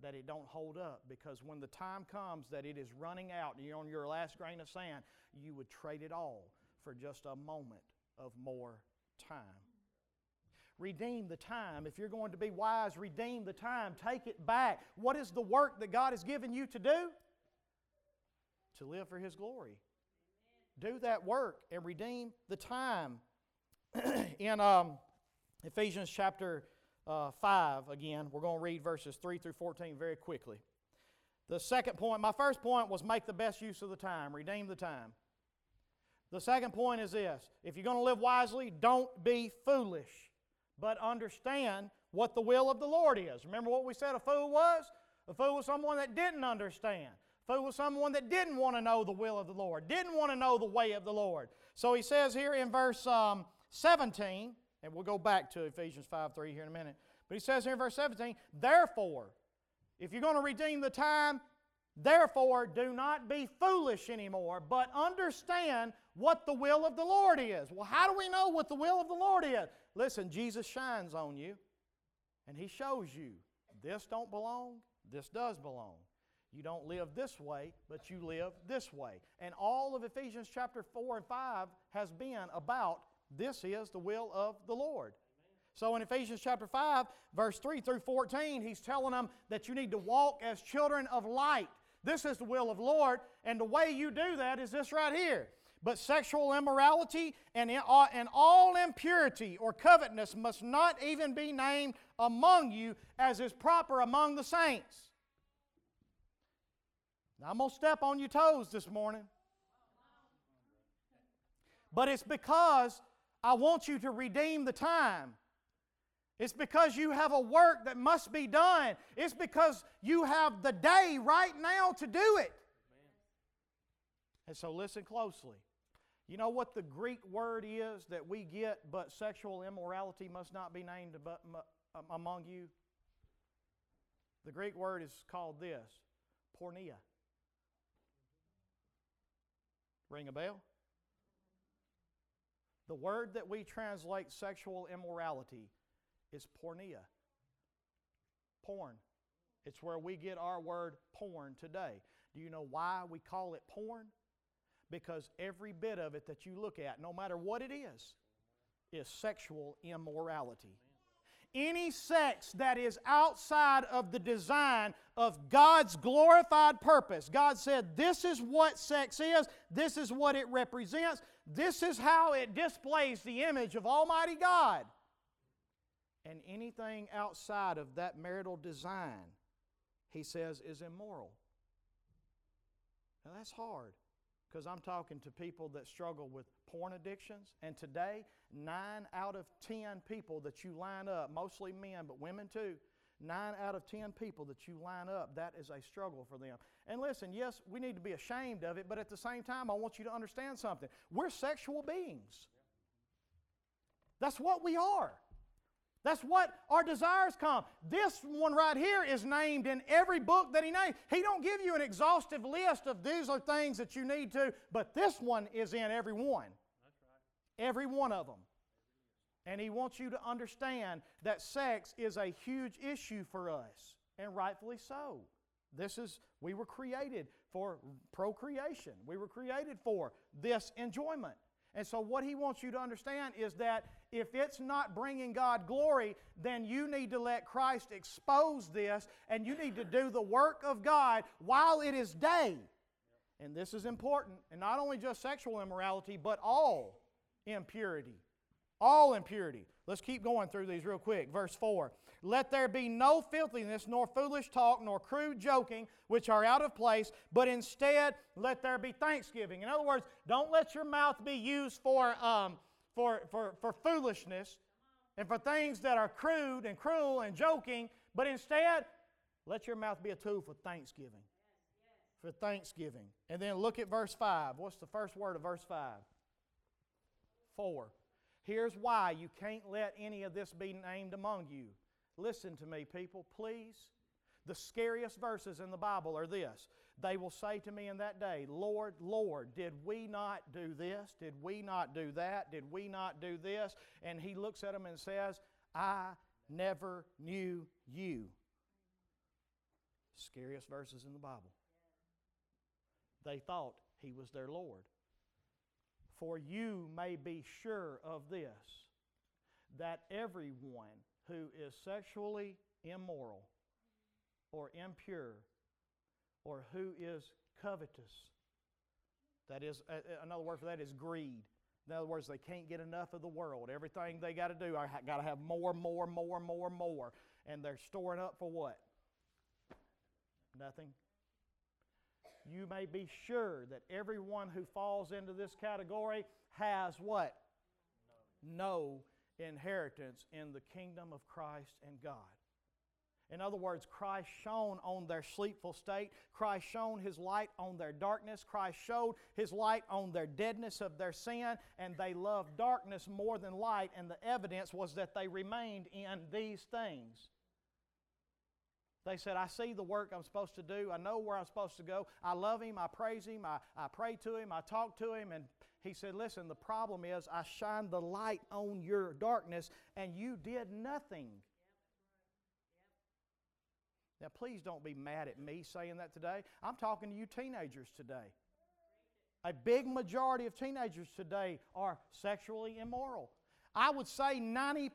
That it don't hold up because when the time comes that it is running out and you're on your last grain of sand, you would trade it all for just a moment of more time. Redeem the time. If you're going to be wise, redeem the time. Take it back. What is the work that God has given you to do? To live for His glory. Do that work and redeem the time. (clears throat) In um, Ephesians chapter uh, 5, again, we're going to read verses 3 through 14 very quickly. The second point, my first point was make the best use of the time, redeem the time. The second point is this if you're going to live wisely, don't be foolish but understand what the will of the Lord is. Remember what we said a fool was? A fool was someone that didn't understand. A fool was someone that didn't want to know the will of the Lord, didn't want to know the way of the Lord. So he says here in verse um, 17, And we'll go back to Ephesians 5 3 here in a minute. But he says here in verse 17, therefore, if you're going to redeem the time, therefore do not be foolish anymore, but understand what the will of the Lord is. Well, how do we know what the will of the Lord is? Listen, Jesus shines on you and he shows you this don't belong, this does belong. You don't live this way, but you live this way. And all of Ephesians chapter 4 and 5 has been about this is the will of the Lord. So in Ephesians chapter 5, verse 3 through 14, he's telling them that you need to walk as children of light. This is the will of the Lord, and the way you do that is this right here. But sexual immorality and, uh, and all impurity or covetousness must not even be named among you as is proper among the saints. Now, I'm going to step on your toes this morning. But it's because I want you to redeem the time. It's because you have a work that must be done. It's because you have the day right now to do it. And so listen closely. You know what the Greek word is that we get, but sexual immorality must not be named um, among you? The Greek word is called this porneia. Ring a bell? The word that we translate sexual immorality is porneia. Porn. It's where we get our word porn today. Do you know why we call it porn? Because every bit of it that you look at, no matter what it is, is sexual immorality. Any sex that is outside of the design of God's glorified purpose. God said, This is what sex is, this is what it represents, this is how it displays the image of Almighty God. And anything outside of that marital design, he says, is immoral. Now that's hard because I'm talking to people that struggle with porn addictions. And today, nine out of ten people that you line up, mostly men, but women too, nine out of ten people that you line up, that is a struggle for them. And listen, yes, we need to be ashamed of it, but at the same time, I want you to understand something. We're sexual beings. That's what we are. That's what our desires come. This one right here is named in every book that he named. He don't give you an exhaustive list of these are things that you need to, but this one is in every one. Right. Every one of them. And he wants you to understand that sex is a huge issue for us, and rightfully so. This is, we were created for procreation. We were created for this enjoyment. And so, what he wants you to understand is that if it's not bringing God glory, then you need to let Christ expose this and you need to do the work of God while it is day. And this is important, and not only just sexual immorality, but all impurity. All impurity. Let's keep going through these real quick. Verse 4 Let there be no filthiness, nor foolish talk, nor crude joking, which are out of place, but instead let there be thanksgiving. In other words, don't let your mouth be used for, um, for, for, for foolishness and for things that are crude and cruel and joking, but instead let your mouth be a tool for thanksgiving. For thanksgiving. And then look at verse 5. What's the first word of verse 5? 4. Here's why you can't let any of this be named among you. Listen to me, people, please. The scariest verses in the Bible are this. They will say to me in that day, Lord, Lord, did we not do this? Did we not do that? Did we not do this? And he looks at them and says, I never knew you. Scariest verses in the Bible. They thought he was their Lord. For you may be sure of this that everyone who is sexually immoral or impure or who is covetous, that is, another word for that is greed. In other words, they can't get enough of the world. Everything they got to do, I got to have more, more, more, more, more. And they're storing up for what? Nothing you may be sure that everyone who falls into this category has what? No. no inheritance in the kingdom of Christ and God. In other words, Christ shone on their sleepful state. Christ shone His light on their darkness. Christ showed His light on their deadness of their sin, and they loved darkness more than light, and the evidence was that they remained in these things. They said, I see the work I'm supposed to do. I know where I'm supposed to go. I love Him. I praise Him. I, I pray to Him. I talk to Him. And He said, Listen, the problem is I shined the light on your darkness, and you did nothing. Now, please don't be mad at me saying that today. I'm talking to you teenagers today. A big majority of teenagers today are sexually immoral. I would say 90%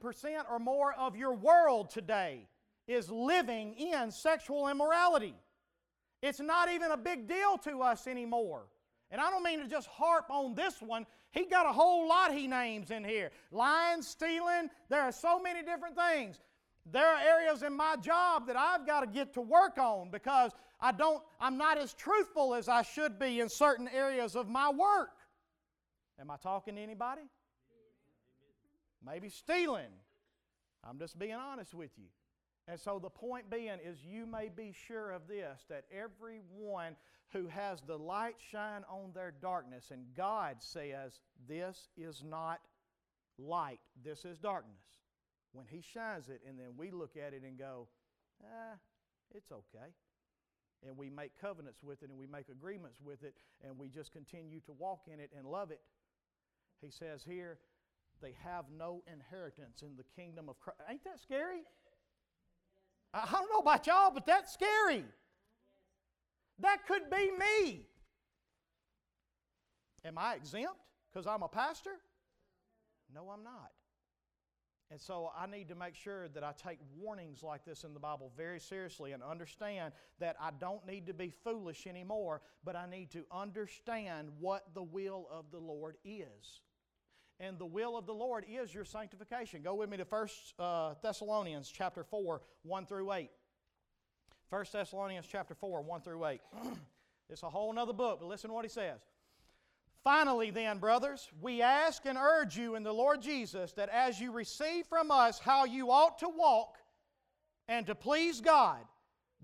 or more of your world today is living in sexual immorality. It's not even a big deal to us anymore. And I don't mean to just harp on this one. He got a whole lot he names in here lying, stealing, there are so many different things. There are areas in my job that I've got to get to work on because I don't, I'm not as truthful as I should be in certain areas of my work. Am I talking to anybody? Maybe stealing. I'm just being honest with you. And so the point being is you may be sure of this that everyone who has the light shine on their darkness, and God says, This is not light, this is darkness when He shines it, and then we look at it and go, ah, it's okay. And we make covenants with it and we make agreements with it and we just continue to walk in it and love it. He says here, they have no inheritance in the kingdom of Christ. Ain't that scary? I don't know about y'all, but that's scary. That could be me. Am I exempt because I'm a pastor? No, I'm not. And so I need to make sure that I take warnings like this in the Bible very seriously and understand that I don't need to be foolish anymore, but I need to understand what the will of the Lord is. And the will of the Lord is your sanctification. Go with me to 1 uh, Thessalonians chapter 4, 1 through 8. 1 Thessalonians chapter 4, 1 through 8. (clears throat) it's a whole other book, but listen to what he says. Finally, then, brothers, we ask and urge you in the Lord Jesus that as you receive from us how you ought to walk and to please God,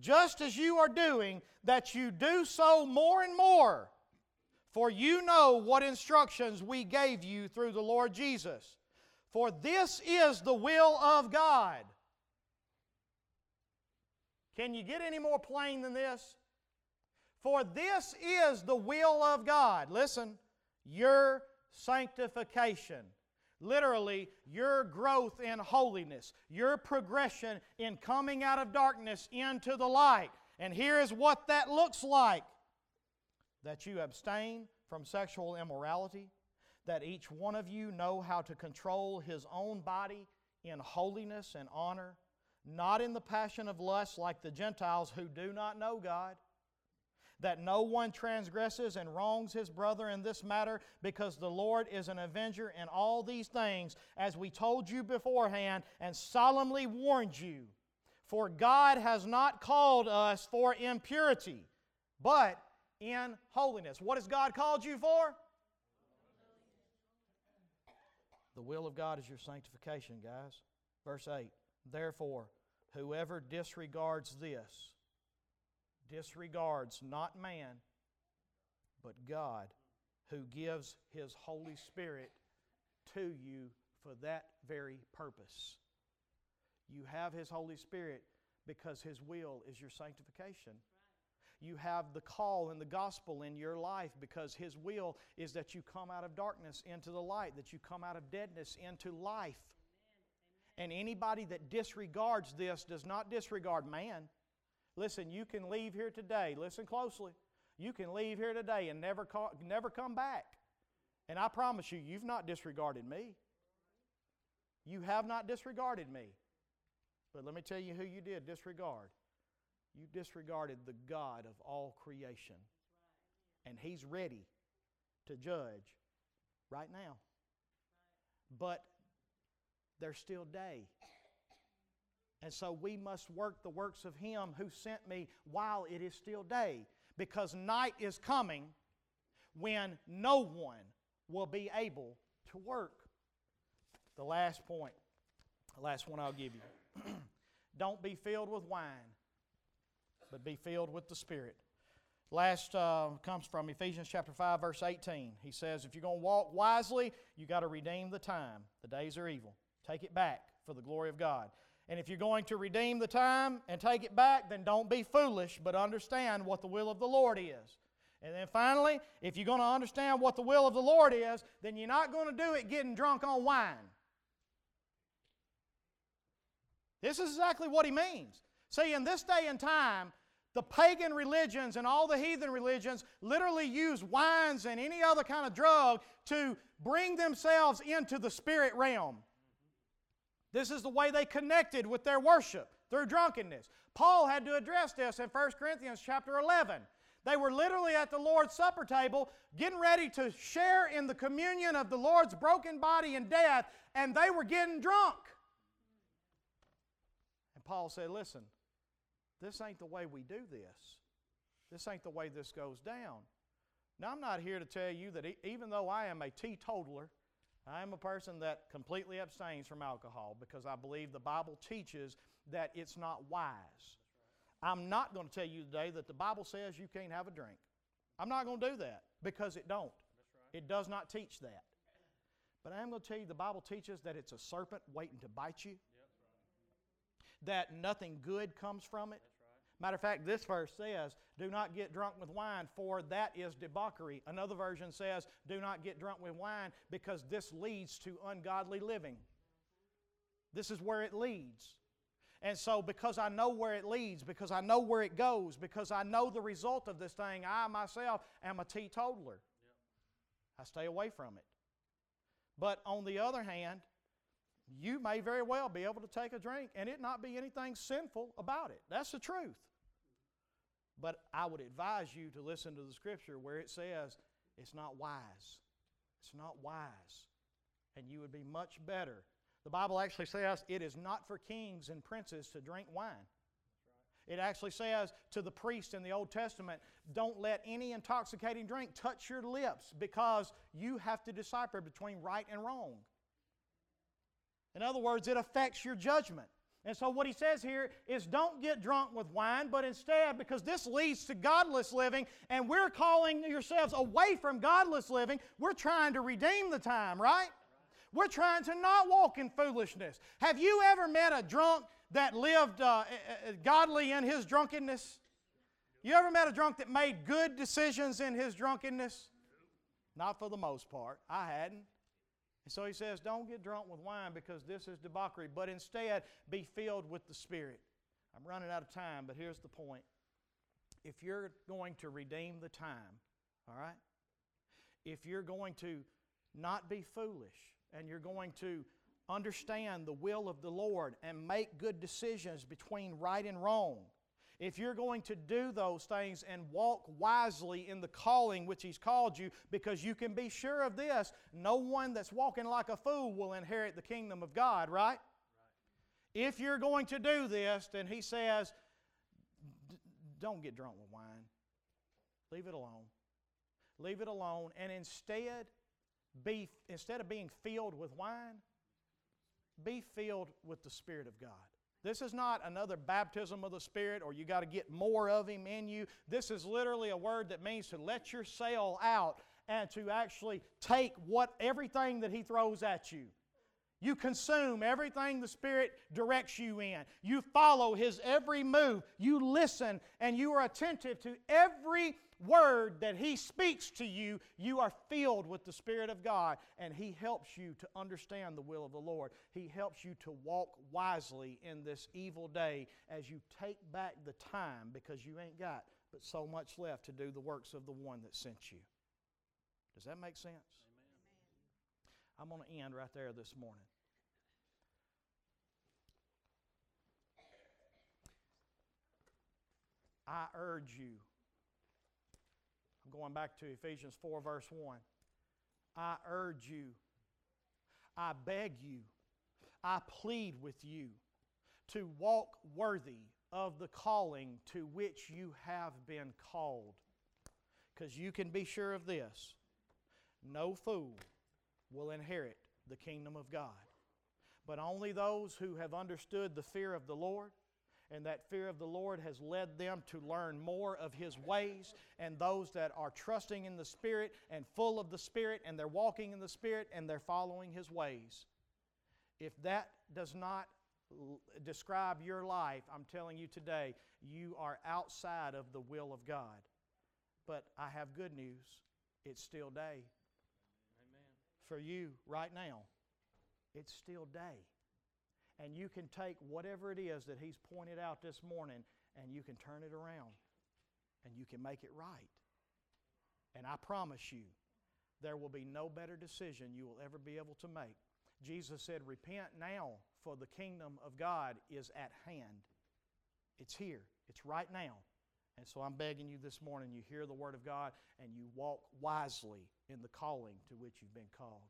just as you are doing, that you do so more and more. For you know what instructions we gave you through the Lord Jesus. For this is the will of God. Can you get any more plain than this? For this is the will of God. Listen your sanctification. Literally, your growth in holiness, your progression in coming out of darkness into the light. And here is what that looks like that you abstain from sexual immorality, that each one of you know how to control his own body in holiness and honor, not in the passion of lust like the Gentiles who do not know God that no one transgresses and wrongs his brother in this matter, because the Lord is an avenger in all these things, as we told you beforehand and solemnly warned you. For God has not called us for impurity, but in holiness. What has God called you for? The will of God is your sanctification, guys. Verse 8 Therefore, whoever disregards this, disregards not man, but God, who gives His Holy Spirit to you for that very purpose. You have His Holy Spirit because His will is your sanctification. You have the call and the gospel in your life because His will is that you come out of darkness into the light, that you come out of deadness into life. And anybody that disregards this does not disregard man, Listen, you can leave here today. Listen closely. You can leave here today and never, call, never come back. And I promise you, you've not disregarded me. You have not disregarded me. But let me tell you who you did disregard. You disregarded the God of all creation. And He's ready to judge right now. But there's still day. And so we must work the works of Him who sent me while it is still day, because night is coming when no one will be able to work. The last point, the last one I'll give you. (clears throat) Don't be filled with wine, but be filled with the Spirit. Last uh, comes from Ephesians chapter 5, verse 18. He says, If you're going to walk wisely, you got to redeem the time. The days are evil. Take it back for the glory of God. And if you're going to redeem the time and take it back, then don't be foolish, but understand what the will of the Lord is. And then finally, if you're going to understand what the will of the Lord is, then you're not going to do it getting drunk on wine. This is exactly what he means. See, in this day and time, the pagan religions and all the heathen religions literally use wines and any other kind of drug to bring themselves into the spirit realm. This is the way they connected with their worship through drunkenness. Paul had to address this in 1 Corinthians chapter 11. They were literally at the Lord's Supper table, getting ready to share in the communion of the Lord's broken body and death, and they were getting drunk. And Paul said, Listen, this ain't the way we do this. This ain't the way this goes down. Now, I'm not here to tell you that even though I am a teetotaler, I am a person that completely abstains from alcohol because I believe the Bible teaches that it's not wise. I'm not going to tell you today that the Bible says you can't have a drink. I'm not going to do that because it don't. It does not teach that. But I am going to tell you the Bible teaches that it's a serpent waiting to bite you. That nothing good comes from it. Matter of fact, this verse says, Do not get drunk with wine, for that is debauchery. Another version says, Do not get drunk with wine, because this leads to ungodly living. This is where it leads. And so, because I know where it leads, because I know where it goes, because I know the result of this thing, I myself am a teetotaler. I stay away from it. But on the other hand, you may very well be able to take a drink and it not be anything sinful about it. That's the truth. But I would advise you to listen to the scripture where it says it's not wise. It's not wise. And you would be much better the Bible actually says it is not for kings and princes to drink wine. It actually says to the priest in the Old Testament, don't let any intoxicating drink touch your lips because you have to decipher between right and wrong. In other words, it affects your judgment. And so, what he says here is don't get drunk with wine, but instead, because this leads to godless living, and we're calling yourselves away from godless living, we're trying to redeem the time, right? We're trying to not walk in foolishness. Have you ever met a drunk that lived uh, uh, uh, godly in his drunkenness? You ever met a drunk that made good decisions in his drunkenness? Not for the most part. I hadn't. And so he says, Don't get drunk with wine because this is debauchery, but instead be filled with the Spirit. I'm running out of time, but here's the point. If you're going to redeem the time, all right? If you're going to not be foolish, and you're going to understand the will of the Lord and make good decisions between right and wrong, if you're going to do those things and walk wisely in the calling which He's called you, because you can be sure of this no one that's walking like a fool will inherit the kingdom of God, right? right. If you're going to do this, then He says, don't get drunk with wine. Leave it alone. Leave it alone. And instead, be, instead of being filled with wine, be filled with the Spirit of God. This is not another baptism of the Spirit or you got to get more of Him in you. This is literally a word that means to let your sail out and to actually take what everything that He throws at you. You consume everything the Spirit directs you in. You follow His every move. You listen and you are attentive to every word that He speaks to you, you are filled with the Spirit of God, and He helps you to understand the will of the Lord. He helps you to walk wisely in this evil day as you take back the time because you ain't got but so much left to do the works of the one that sent you. Does that make sense? I'm going to end right there this morning. I urge you I'm going back to Ephesians 4, verse 1. I urge you, I beg you, I plead with you to walk worthy of the calling to which you have been called. Because you can be sure of this no fool will inherit the kingdom of God, but only those who have understood the fear of the Lord And that fear of the Lord has led them to learn more of His ways. And those that are trusting in the Spirit and full of the Spirit and they're walking in the Spirit and they're following His ways. If that does not describe your life, I'm telling you today, you are outside of the will of God. But I have good news. It's still day. For you right now, it's still day. And you can take whatever it is that He's pointed out this morning and you can turn it around and you can make it right. And I promise you, there will be no better decision you will ever be able to make. Jesus said, Repent now, for the kingdom of God is at hand. It's here, it's right now. And so I'm begging you this morning, you hear the Word of God and you walk wisely in the calling to which you've been called.